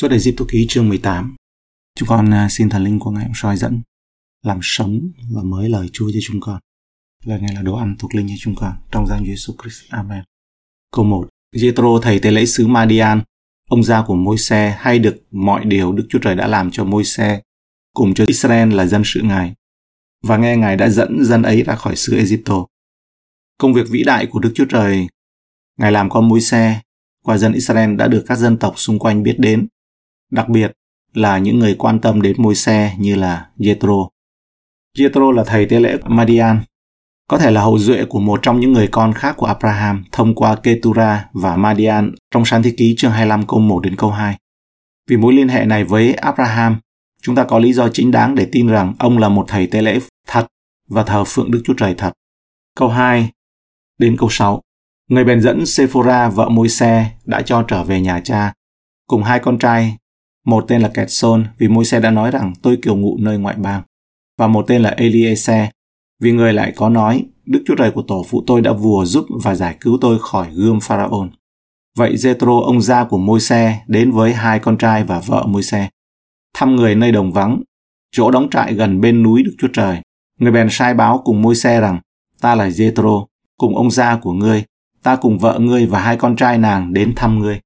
Suốt Diệp Cập ký chương 18 Chúng con à, xin thần linh của Ngài soi dẫn làm sống và mới lời Chúa cho chúng con. Lời Ngài là đồ ăn thuộc linh cho chúng con trong danh Jesus Christ. Amen. Câu 1. Jethro thầy tế lễ sứ Madian, ông gia của Môi-se hay được mọi điều Đức Chúa Trời đã làm cho Môi-se cùng cho Israel là dân sự Ngài và nghe Ngài đã dẫn dân ấy ra khỏi xứ Egypto. Công việc vĩ đại của Đức Chúa Trời Ngài làm con Môi-se qua dân Israel đã được các dân tộc xung quanh biết đến đặc biệt là những người quan tâm đến môi xe như là Jethro. Jethro là thầy tế lễ Madian, có thể là hậu duệ của một trong những người con khác của Abraham thông qua Ketura và Madian trong sáng thế ký chương 25 câu 1 đến câu 2. Vì mối liên hệ này với Abraham, chúng ta có lý do chính đáng để tin rằng ông là một thầy tế lễ thật và thờ phượng Đức Chúa Trời thật. Câu 2 đến câu 6. Người bèn dẫn Sephora vợ môi xe đã cho trở về nhà cha, cùng hai con trai một tên là Ketson vì môi xe đã nói rằng tôi kiều ngụ nơi ngoại bang. Và một tên là Eliezer vì người lại có nói Đức Chúa Trời của tổ phụ tôi đã vùa giúp và giải cứu tôi khỏi gươm Pharaoh. Vậy Jethro ông gia của môi xe đến với hai con trai và vợ môi xe. Thăm người nơi đồng vắng, chỗ đóng trại gần bên núi Đức Chúa Trời. Người bèn sai báo cùng môi xe rằng ta là Jethro, cùng ông gia của ngươi, ta cùng vợ ngươi và hai con trai nàng đến thăm ngươi.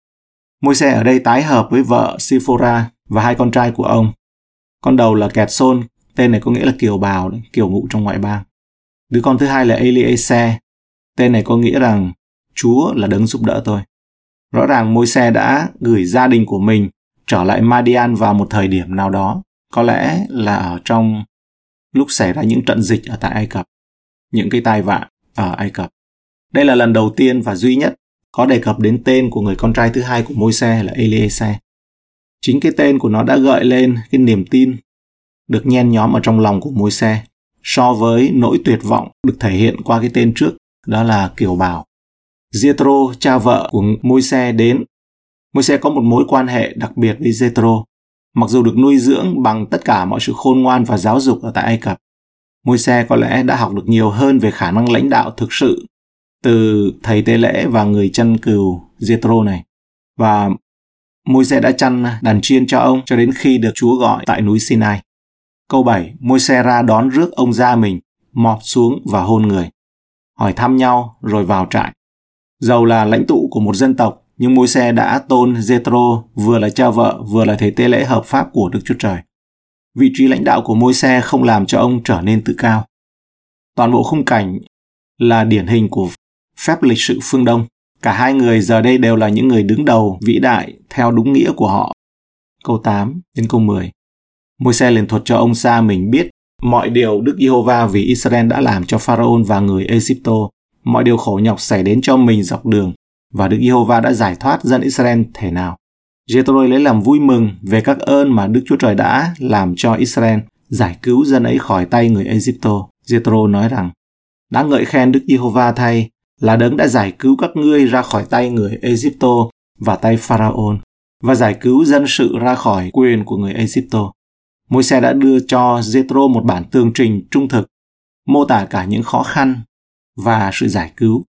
Môi xe ở đây tái hợp với vợ Siphora và hai con trai của ông. Con đầu là Kẹt Sôn, tên này có nghĩa là kiều bào, kiều ngụ trong ngoại bang. Đứa con thứ hai là Eliezer, tên này có nghĩa rằng Chúa là đấng giúp đỡ tôi. Rõ ràng môi xe đã gửi gia đình của mình trở lại Madian vào một thời điểm nào đó, có lẽ là ở trong lúc xảy ra những trận dịch ở tại Ai Cập, những cái tai vạ ở Ai Cập. Đây là lần đầu tiên và duy nhất có đề cập đến tên của người con trai thứ hai của Môi-se là Eliezer. Chính cái tên của nó đã gợi lên cái niềm tin được nhen nhóm ở trong lòng của Môi-se so với nỗi tuyệt vọng được thể hiện qua cái tên trước đó là Kiều Bảo. Jethro, cha vợ của Môi-se đến. Môi-se có một mối quan hệ đặc biệt với Jethro, mặc dù được nuôi dưỡng bằng tất cả mọi sự khôn ngoan và giáo dục ở tại Ai Cập. Môi-se có lẽ đã học được nhiều hơn về khả năng lãnh đạo thực sự từ thầy tế lễ và người chăn cừu Jethro này. Và Môi-se đã chăn đàn chiên cho ông cho đến khi được Chúa gọi tại núi Sinai. Câu 7, Môi-se ra đón rước ông ra mình, mọp xuống và hôn người. Hỏi thăm nhau rồi vào trại. Dầu là lãnh tụ của một dân tộc, nhưng Môi-se đã tôn Jethro vừa là cha vợ vừa là thầy tế lễ hợp pháp của Đức Chúa Trời. Vị trí lãnh đạo của Môi-se không làm cho ông trở nên tự cao. Toàn bộ khung cảnh là điển hình của phép lịch sự phương Đông. Cả hai người giờ đây đều là những người đứng đầu vĩ đại theo đúng nghĩa của họ. Câu 8 đến câu 10 môi xe liền thuật cho ông Sa mình biết mọi điều Đức Giê-hô-va vì Israel đã làm cho pharaon và người Egypto, mọi điều khổ nhọc xảy đến cho mình dọc đường, và Đức Giê-hô-va đã giải thoát dân Israel thể nào. Jethro lấy làm vui mừng về các ơn mà Đức Chúa Trời đã làm cho Israel, giải cứu dân ấy khỏi tay người Egypto. Jethro nói rằng, đã ngợi khen Đức Giê-hô-va thay là đấng đã giải cứu các ngươi ra khỏi tay người Egypto và tay Pharaon và giải cứu dân sự ra khỏi quyền của người Egypto. Môi xe đã đưa cho Jethro một bản tường trình trung thực, mô tả cả những khó khăn và sự giải cứu.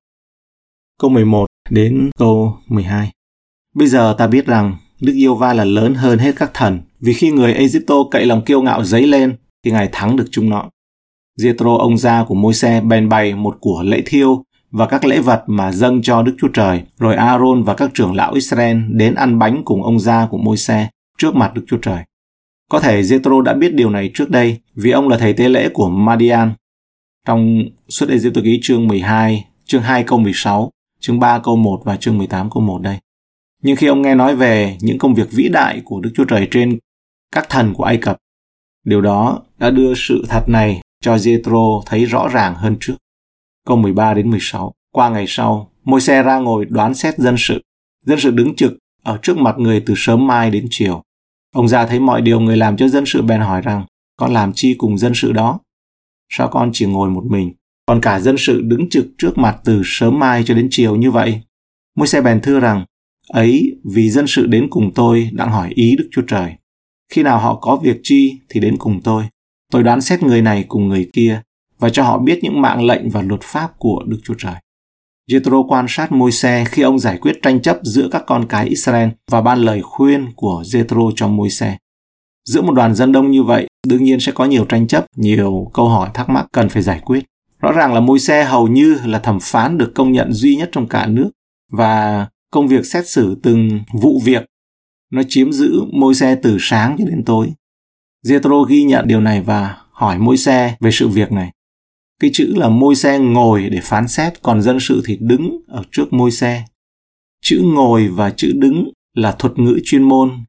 Câu 11 đến câu 12 Bây giờ ta biết rằng Đức Yêu Va là lớn hơn hết các thần, vì khi người Egypto cậy lòng kiêu ngạo dấy lên, thì Ngài thắng được chúng nó. Jethro ông gia của môi xe bèn bày một của lễ thiêu và các lễ vật mà dâng cho Đức Chúa Trời, rồi Aaron và các trưởng lão Israel đến ăn bánh cùng ông gia của Môi-se trước mặt Đức Chúa Trời. Có thể Jethro đã biết điều này trước đây vì ông là thầy tế lễ của Madian. Trong suốt Ai Cập ký chương 12, chương 2 câu 16, chương 3 câu 1 và chương 18 câu 1 đây. Nhưng khi ông nghe nói về những công việc vĩ đại của Đức Chúa Trời trên các thần của Ai Cập, điều đó đã đưa sự thật này cho Jethro thấy rõ ràng hơn trước. Câu 13 đến 16. Qua ngày sau, môi xe ra ngồi đoán xét dân sự. Dân sự đứng trực ở trước mặt người từ sớm mai đến chiều. Ông già thấy mọi điều người làm cho dân sự bèn hỏi rằng, con làm chi cùng dân sự đó? Sao con chỉ ngồi một mình? Còn cả dân sự đứng trực trước mặt từ sớm mai cho đến chiều như vậy. Môi xe bèn thưa rằng, ấy vì dân sự đến cùng tôi đang hỏi ý Đức Chúa Trời. Khi nào họ có việc chi thì đến cùng tôi. Tôi đoán xét người này cùng người kia và cho họ biết những mạng lệnh và luật pháp của Đức Chúa Trời. Jethro quan sát Môi-se khi ông giải quyết tranh chấp giữa các con cái Israel và ban lời khuyên của Jethro cho Môi-se. Giữa một đoàn dân đông như vậy, đương nhiên sẽ có nhiều tranh chấp, nhiều câu hỏi thắc mắc cần phải giải quyết. Rõ ràng là Môi-se hầu như là thẩm phán được công nhận duy nhất trong cả nước và công việc xét xử từng vụ việc nó chiếm giữ Môi-se từ sáng cho đến tối. Jethro ghi nhận điều này và hỏi Môi-se về sự việc này. Cái chữ là môi xe ngồi để phán xét, còn dân sự thì đứng ở trước môi xe Chữ ngồi và chữ đứng là thuật ngữ chuyên môn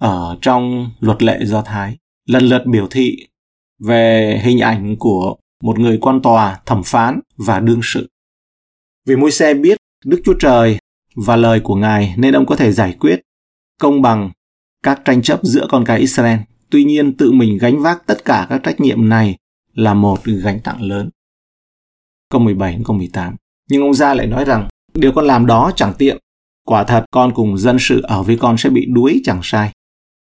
ở trong luật lệ Do Thái, lần lượt biểu thị về hình ảnh của một người quan tòa, thẩm phán và đương sự. Vì môi xe biết Đức Chúa Trời và lời của Ngài nên ông có thể giải quyết công bằng các tranh chấp giữa con cái Israel. Tuy nhiên tự mình gánh vác tất cả các trách nhiệm này là một gánh nặng lớn. Câu 17 đến câu 18. Nhưng ông gia lại nói rằng, điều con làm đó chẳng tiện. Quả thật con cùng dân sự ở với con sẽ bị đuối chẳng sai.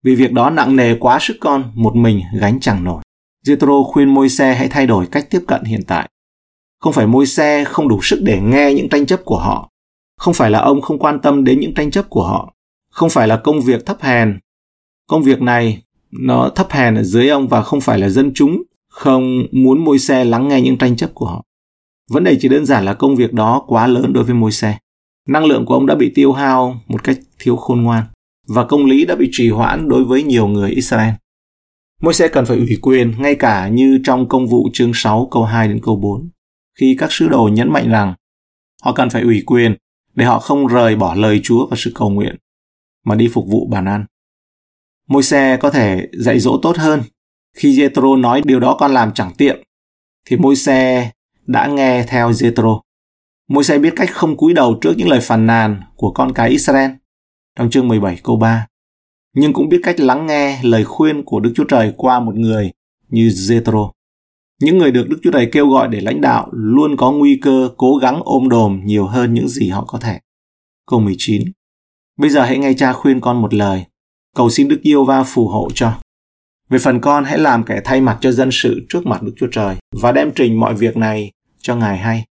Vì việc đó nặng nề quá sức con, một mình gánh chẳng nổi. Jethro khuyên môi xe hãy thay đổi cách tiếp cận hiện tại. Không phải môi xe không đủ sức để nghe những tranh chấp của họ. Không phải là ông không quan tâm đến những tranh chấp của họ. Không phải là công việc thấp hèn. Công việc này nó thấp hèn ở dưới ông và không phải là dân chúng không muốn môi xe lắng nghe những tranh chấp của họ. Vấn đề chỉ đơn giản là công việc đó quá lớn đối với môi xe. Năng lượng của ông đã bị tiêu hao một cách thiếu khôn ngoan, và công lý đã bị trì hoãn đối với nhiều người Israel. Môi xe cần phải ủy quyền, ngay cả như trong công vụ chương 6 câu 2 đến câu 4 khi các sứ đồ nhấn mạnh rằng họ cần phải ủy quyền để họ không rời bỏ lời Chúa và sự cầu nguyện mà đi phục vụ bàn ăn. Môi xe có thể dạy dỗ tốt hơn khi Jethro nói điều đó con làm chẳng tiện, thì môi xe đã nghe theo Jethro. Môi xe biết cách không cúi đầu trước những lời phàn nàn của con cái Israel trong chương 17 câu 3, nhưng cũng biết cách lắng nghe lời khuyên của Đức Chúa Trời qua một người như Jethro. Những người được Đức Chúa Trời kêu gọi để lãnh đạo luôn có nguy cơ cố gắng ôm đồm nhiều hơn những gì họ có thể. Câu 19 Bây giờ hãy nghe cha khuyên con một lời, cầu xin Đức Yêu Va phù hộ cho. Về phần con hãy làm kẻ thay mặt cho dân sự trước mặt Đức Chúa Trời và đem trình mọi việc này cho Ngài hay.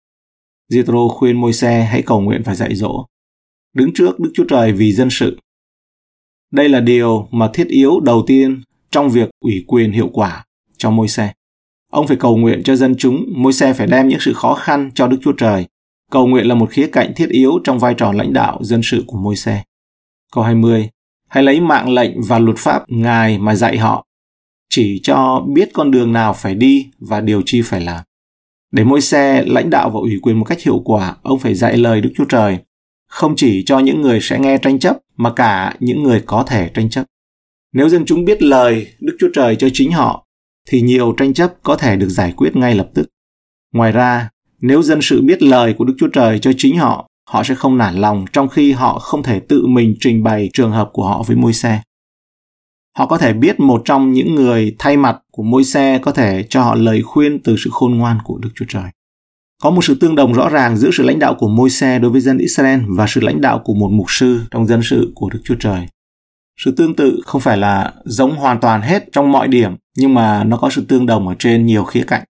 Jethro khuyên môi xe hãy cầu nguyện và dạy dỗ. Đứng trước Đức Chúa Trời vì dân sự. Đây là điều mà thiết yếu đầu tiên trong việc ủy quyền hiệu quả cho môi xe. Ông phải cầu nguyện cho dân chúng, môi xe phải đem những sự khó khăn cho Đức Chúa Trời. Cầu nguyện là một khía cạnh thiết yếu trong vai trò lãnh đạo dân sự của môi xe. Câu 20. Hãy lấy mạng lệnh và luật pháp Ngài mà dạy họ chỉ cho biết con đường nào phải đi và điều chi phải làm. Để môi xe lãnh đạo và ủy quyền một cách hiệu quả, ông phải dạy lời Đức Chúa Trời, không chỉ cho những người sẽ nghe tranh chấp mà cả những người có thể tranh chấp. Nếu dân chúng biết lời Đức Chúa Trời cho chính họ, thì nhiều tranh chấp có thể được giải quyết ngay lập tức. Ngoài ra, nếu dân sự biết lời của Đức Chúa Trời cho chính họ, họ sẽ không nản lòng trong khi họ không thể tự mình trình bày trường hợp của họ với môi xe. Họ có thể biết một trong những người thay mặt của môi xe có thể cho họ lời khuyên từ sự khôn ngoan của Đức Chúa Trời. Có một sự tương đồng rõ ràng giữa sự lãnh đạo của môi xe đối với dân Israel và sự lãnh đạo của một mục sư trong dân sự của Đức Chúa Trời. Sự tương tự không phải là giống hoàn toàn hết trong mọi điểm, nhưng mà nó có sự tương đồng ở trên nhiều khía cạnh.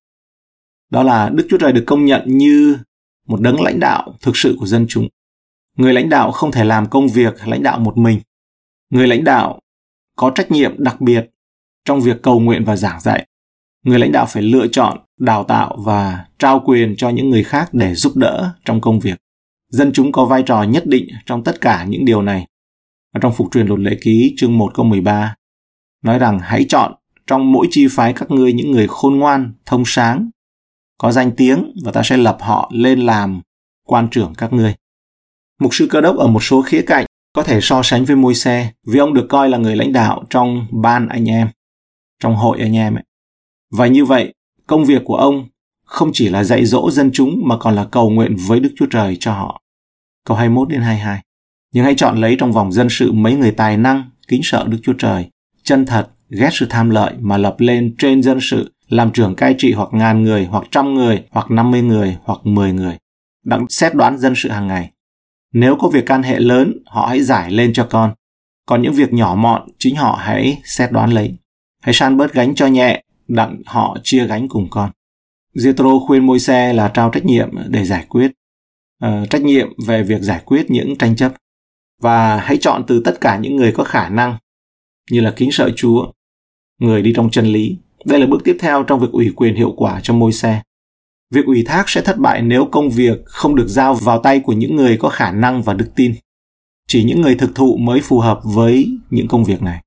Đó là Đức Chúa Trời được công nhận như một đấng lãnh đạo thực sự của dân chúng. Người lãnh đạo không thể làm công việc lãnh đạo một mình. Người lãnh đạo có trách nhiệm đặc biệt trong việc cầu nguyện và giảng dạy. Người lãnh đạo phải lựa chọn, đào tạo và trao quyền cho những người khác để giúp đỡ trong công việc. Dân chúng có vai trò nhất định trong tất cả những điều này. Ở trong phục truyền luật lệ ký chương 1 câu 13 nói rằng hãy chọn trong mỗi chi phái các ngươi những người khôn ngoan, thông sáng, có danh tiếng và ta sẽ lập họ lên làm quan trưởng các ngươi. Mục sư cơ đốc ở một số khía cạnh có thể so sánh với môi xe vì ông được coi là người lãnh đạo trong ban anh em, trong hội anh em ấy. Và như vậy, công việc của ông không chỉ là dạy dỗ dân chúng mà còn là cầu nguyện với Đức Chúa Trời cho họ. Câu 21 đến 22. Nhưng hãy chọn lấy trong vòng dân sự mấy người tài năng, kính sợ Đức Chúa Trời, chân thật, ghét sự tham lợi mà lập lên trên dân sự, làm trưởng cai trị hoặc ngàn người, hoặc trăm người, hoặc năm mươi người, hoặc mười người. Đặng xét đoán dân sự hàng ngày. Nếu có việc can hệ lớn, họ hãy giải lên cho con. Còn những việc nhỏ mọn, chính họ hãy xét đoán lấy. Hãy san bớt gánh cho nhẹ, đặng họ chia gánh cùng con. Jethro khuyên môi xe là trao trách nhiệm để giải quyết. uh, trách nhiệm về việc giải quyết những tranh chấp và hãy chọn từ tất cả những người có khả năng như là kính sợ Chúa, người đi trong chân lý. Đây là bước tiếp theo trong việc ủy quyền hiệu quả cho môi xe. Việc ủy thác sẽ thất bại nếu công việc không được giao vào tay của những người có khả năng và đức tin. Chỉ những người thực thụ mới phù hợp với những công việc này.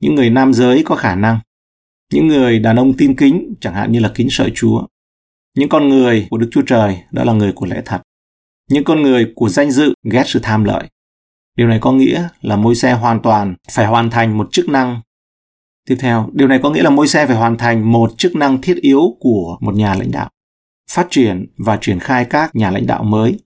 Những người nam giới có khả năng, những người đàn ông tin kính, chẳng hạn như là kính sợ Chúa. Những con người của Đức Chúa Trời đó là người của lẽ thật. Những con người của danh dự ghét sự tham lợi. Điều này có nghĩa là môi xe hoàn toàn phải hoàn thành một chức năng. Tiếp theo, điều này có nghĩa là môi xe phải hoàn thành một chức năng thiết yếu của một nhà lãnh đạo. Phát triển và triển khai các nhà lãnh đạo mới.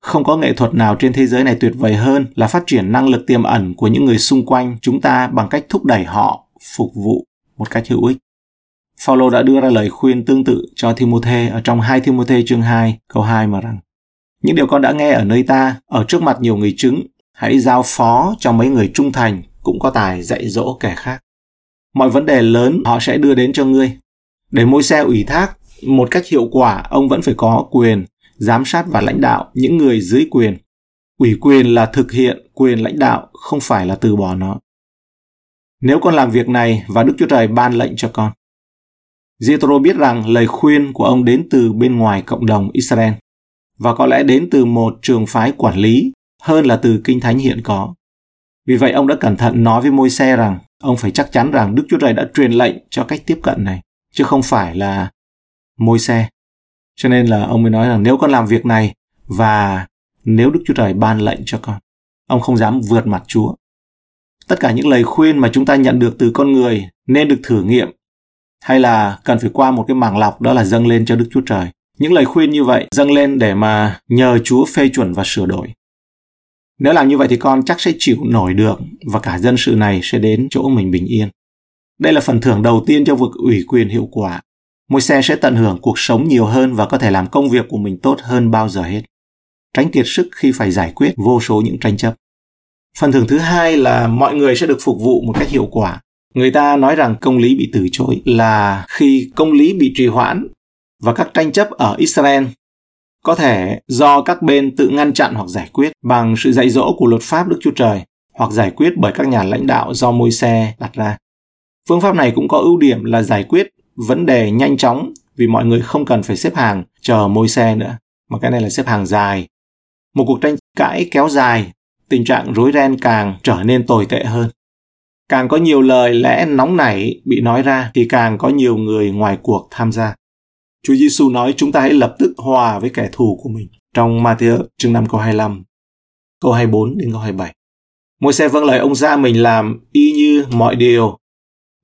Không có nghệ thuật nào trên thế giới này tuyệt vời hơn là phát triển năng lực tiềm ẩn của những người xung quanh chúng ta bằng cách thúc đẩy họ phục vụ một cách hữu ích. Phaolô đã đưa ra lời khuyên tương tự cho Timôthê ở trong 2 Timôthê chương 2 câu 2 mà rằng những điều con đã nghe ở nơi ta, ở trước mặt nhiều người chứng, hãy giao phó cho mấy người trung thành cũng có tài dạy dỗ kẻ khác. Mọi vấn đề lớn họ sẽ đưa đến cho ngươi. Để môi xe ủy thác một cách hiệu quả, ông vẫn phải có quyền giám sát và lãnh đạo những người dưới quyền. Ủy quyền là thực hiện quyền lãnh đạo, không phải là từ bỏ nó. Nếu con làm việc này và Đức Chúa Trời ban lệnh cho con. Jethro biết rằng lời khuyên của ông đến từ bên ngoài cộng đồng Israel và có lẽ đến từ một trường phái quản lý hơn là từ kinh thánh hiện có. Vì vậy ông đã cẩn thận nói với môi xe rằng ông phải chắc chắn rằng Đức Chúa Trời đã truyền lệnh cho cách tiếp cận này, chứ không phải là môi xe. Cho nên là ông mới nói rằng nếu con làm việc này và nếu Đức Chúa Trời ban lệnh cho con, ông không dám vượt mặt Chúa. Tất cả những lời khuyên mà chúng ta nhận được từ con người nên được thử nghiệm hay là cần phải qua một cái màng lọc đó là dâng lên cho Đức Chúa Trời. Những lời khuyên như vậy dâng lên để mà nhờ Chúa phê chuẩn và sửa đổi. Nếu làm như vậy thì con chắc sẽ chịu nổi được và cả dân sự này sẽ đến chỗ mình bình yên. Đây là phần thưởng đầu tiên cho việc ủy quyền hiệu quả. Môi xe sẽ tận hưởng cuộc sống nhiều hơn và có thể làm công việc của mình tốt hơn bao giờ hết. Tránh kiệt sức khi phải giải quyết vô số những tranh chấp. Phần thưởng thứ hai là mọi người sẽ được phục vụ một cách hiệu quả. Người ta nói rằng công lý bị từ chối là khi công lý bị trì hoãn và các tranh chấp ở Israel có thể do các bên tự ngăn chặn hoặc giải quyết bằng sự dạy dỗ của luật pháp Đức Chúa Trời hoặc giải quyết bởi các nhà lãnh đạo do môi xe đặt ra. Phương pháp này cũng có ưu điểm là giải quyết vấn đề nhanh chóng vì mọi người không cần phải xếp hàng chờ môi xe nữa, mà cái này là xếp hàng dài. Một cuộc tranh cãi kéo dài, tình trạng rối ren càng trở nên tồi tệ hơn. Càng có nhiều lời lẽ nóng nảy bị nói ra thì càng có nhiều người ngoài cuộc tham gia. Chúa Giêsu nói chúng ta hãy lập tức hòa với kẻ thù của mình. Trong Matthew chương 5 câu 25, câu 24 đến câu 27. Môi xe vâng lời ông ra mình làm y như mọi điều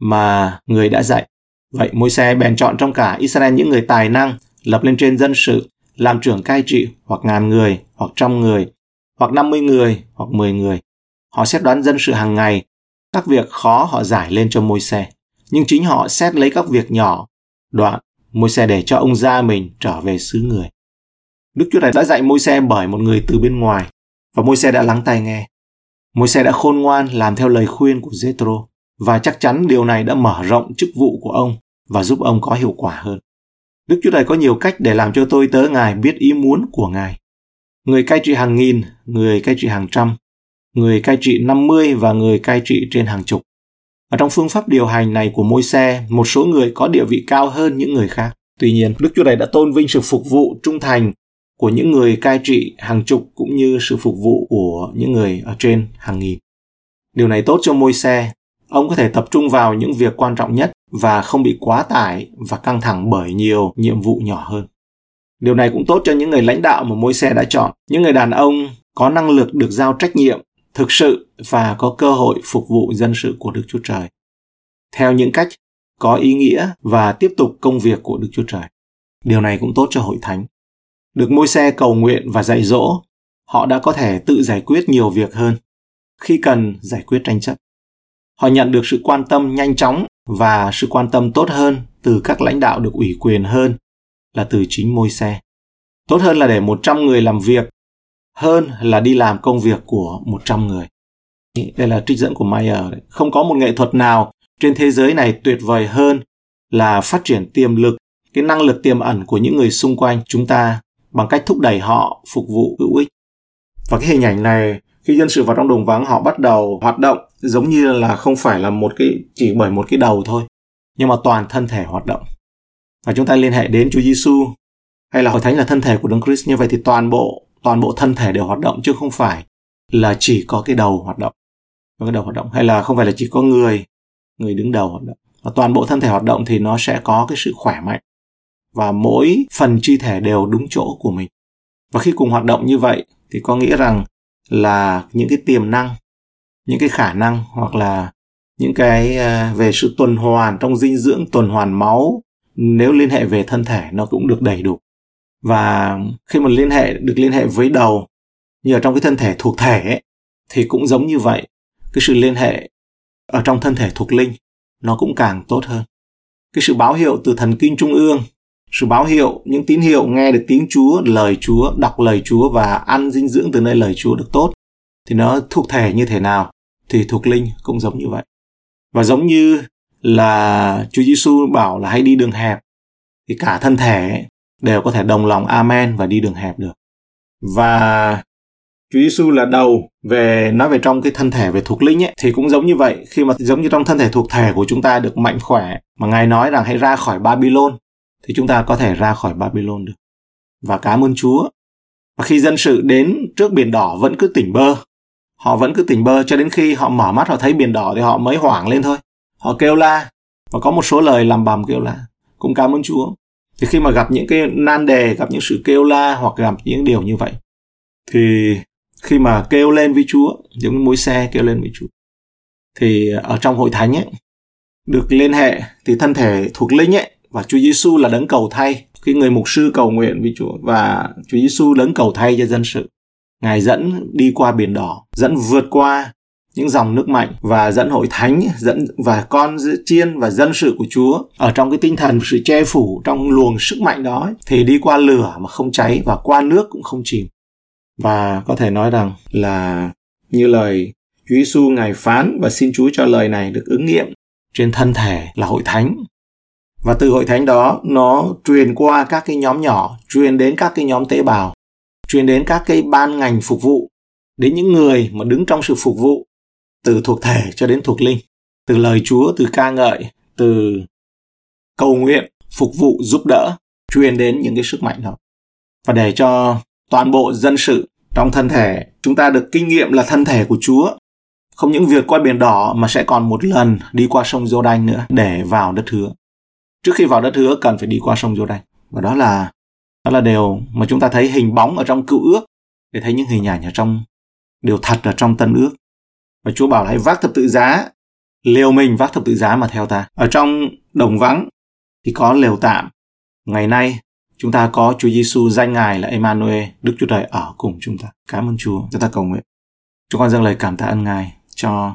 mà người đã dạy. Vậy môi xe bèn chọn trong cả Israel những người tài năng, lập lên trên dân sự, làm trưởng cai trị hoặc ngàn người, hoặc trăm người, hoặc 50 người, hoặc 10 người. Họ xét đoán dân sự hàng ngày, các việc khó họ giải lên cho môi xe. Nhưng chính họ xét lấy các việc nhỏ, đoạn môi xe để cho ông gia mình trở về xứ người. Đức Chúa Trời đã dạy môi xe bởi một người từ bên ngoài và môi xe đã lắng tai nghe. Môi xe đã khôn ngoan làm theo lời khuyên của Jethro và chắc chắn điều này đã mở rộng chức vụ của ông và giúp ông có hiệu quả hơn. Đức Chúa Trời có nhiều cách để làm cho tôi tớ Ngài biết ý muốn của Ngài. Người cai trị hàng nghìn, người cai trị hàng trăm, người cai trị 50 và người cai trị trên hàng chục. Ở trong phương pháp điều hành này của môi xe, một số người có địa vị cao hơn những người khác. Tuy nhiên, Đức Chúa Trời đã tôn vinh sự phục vụ trung thành của những người cai trị hàng chục cũng như sự phục vụ của những người ở trên hàng nghìn. Điều này tốt cho môi xe. Ông có thể tập trung vào những việc quan trọng nhất và không bị quá tải và căng thẳng bởi nhiều nhiệm vụ nhỏ hơn. Điều này cũng tốt cho những người lãnh đạo mà môi xe đã chọn. Những người đàn ông có năng lực được giao trách nhiệm thực sự và có cơ hội phục vụ dân sự của Đức Chúa Trời theo những cách có ý nghĩa và tiếp tục công việc của Đức Chúa Trời. Điều này cũng tốt cho hội thánh. Được môi xe cầu nguyện và dạy dỗ, họ đã có thể tự giải quyết nhiều việc hơn khi cần giải quyết tranh chấp. Họ nhận được sự quan tâm nhanh chóng và sự quan tâm tốt hơn từ các lãnh đạo được ủy quyền hơn là từ chính môi xe. Tốt hơn là để 100 người làm việc hơn là đi làm công việc của 100 người. Đây là trích dẫn của Mayer. Không có một nghệ thuật nào trên thế giới này tuyệt vời hơn là phát triển tiềm lực, cái năng lực tiềm ẩn của những người xung quanh chúng ta bằng cách thúc đẩy họ phục vụ hữu ích. Và cái hình ảnh này khi dân sự vào trong đồng vắng họ bắt đầu hoạt động giống như là không phải là một cái, chỉ bởi một cái đầu thôi, nhưng mà toàn thân thể hoạt động. Và chúng ta liên hệ đến Chúa Giêsu hay là hội thánh là thân thể của Đấng Christ. Như vậy thì toàn bộ toàn bộ thân thể đều hoạt động, chứ không phải là chỉ có cái đầu hoạt động. Có cái đầu hoạt động, hay là không phải là chỉ có người người đứng đầu hoạt động. Và toàn bộ thân thể hoạt động thì nó sẽ có cái sự khỏe mạnh. Và mỗi phần chi thể đều đúng chỗ của mình. Và khi cùng hoạt động như vậy thì có nghĩa rằng là những cái tiềm năng những cái khả năng hoặc là những cái ờ, về sự tuần hoàn trong dinh dưỡng tuần hoàn máu nếu liên hệ về thân thể nó cũng được đầy đủ. Và khi mà liên hệ được liên hệ với đầu như ở trong cái thân thể thuộc thể ấy, thì cũng giống như vậy cái sự liên hệ ở trong thân thể thuộc linh nó cũng càng tốt hơn. Cái sự báo hiệu từ thần kinh trung ương sự báo hiệu những tín hiệu nghe được tiếng Chúa, lời Chúa, đọc lời Chúa và ăn dinh dưỡng từ nơi lời Chúa được tốt thì nó thuộc thể như thế nào? Thì thuộc linh cũng giống như vậy. Và giống như là Chúa Giêsu bảo là hãy đi đường hẹp, thì cả thân thể đều có thể đồng lòng amen và đi đường hẹp được. Và Chúa Giêsu là đầu về, nói về trong cái thân thể về thuộc linh ấy, thì cũng giống như vậy khi mà giống như trong thân thể thuộc thể của chúng ta được mạnh khỏe, mà ngài nói rằng hãy ra khỏi Babylon, thì chúng ta có thể ra khỏi Babylon được. Và cảm ơn Chúa. Và khi dân sự đến trước biển đỏ vẫn cứ tỉnh bơ. Họ vẫn cứ tỉnh bơ cho đến khi họ mở mắt họ thấy biển đỏ thì họ mới hoảng lên thôi. Họ kêu la và có một số lời làm bầm kêu la. Cũng cảm ơn Chúa. Thì khi mà gặp những cái nan đề, gặp những sự kêu la hoặc gặp những điều như vậy thì khi mà kêu lên với Chúa, những mối xe kêu lên với Chúa thì ở trong hội thánh ấy được liên hệ thì thân thể thuộc linh ấy và Chúa Giêsu là đấng cầu thay cái người mục sư cầu nguyện với Chúa và Chúa Giêsu đấng cầu thay cho dân sự Ngài dẫn đi qua biển đỏ, dẫn vượt qua những dòng nước mạnh và dẫn hội thánh, dẫn và con chiên và dân sự của Chúa. Ở trong cái tinh thần sự che phủ trong luồng sức mạnh đó thì đi qua lửa mà không cháy và qua nước cũng không chìm. Và có thể nói rằng là như lời Chúa Giêsu ngài phán và xin Chúa cho lời này được ứng nghiệm trên thân thể là hội thánh. Và từ hội thánh đó, nó truyền qua các cái nhóm nhỏ, truyền đến các cái nhóm tế bào truyền đến các cái ban ngành phục vụ, đến những người mà đứng trong sự phục vụ, từ thuộc thể cho đến thuộc linh, từ lời chúa, từ ca ngợi, từ cầu nguyện, phục vụ, giúp đỡ, truyền đến những cái sức mạnh đó. Và để cho toàn bộ dân sự trong thân thể chúng ta được kinh nghiệm là thân thể của chúa, không những vượt qua biển đỏ mà sẽ còn một lần đi qua sông Giô-đanh nữa để vào đất hứa. Trước khi vào đất hứa cần phải đi qua sông Giô-đanh, và đó là đó là điều mà chúng ta thấy hình bóng ở trong cựu ước để thấy những hình ảnh ở trong, điều thật ở trong tân ước. Và Chúa bảo là hãy vác thập tự giá, liều mình vác thập tự giá mà theo ta. Ở trong đồng vắng thì có liều tạm. Ngày nay chúng ta có Chúa Giêsu danh ngài là Emmanuel, Đức Chúa Trời ở cùng chúng ta. Cảm ơn Chúa. Chúng ta cầu nguyện. Chúng con dâng lời cảm tạ ơn ngài cho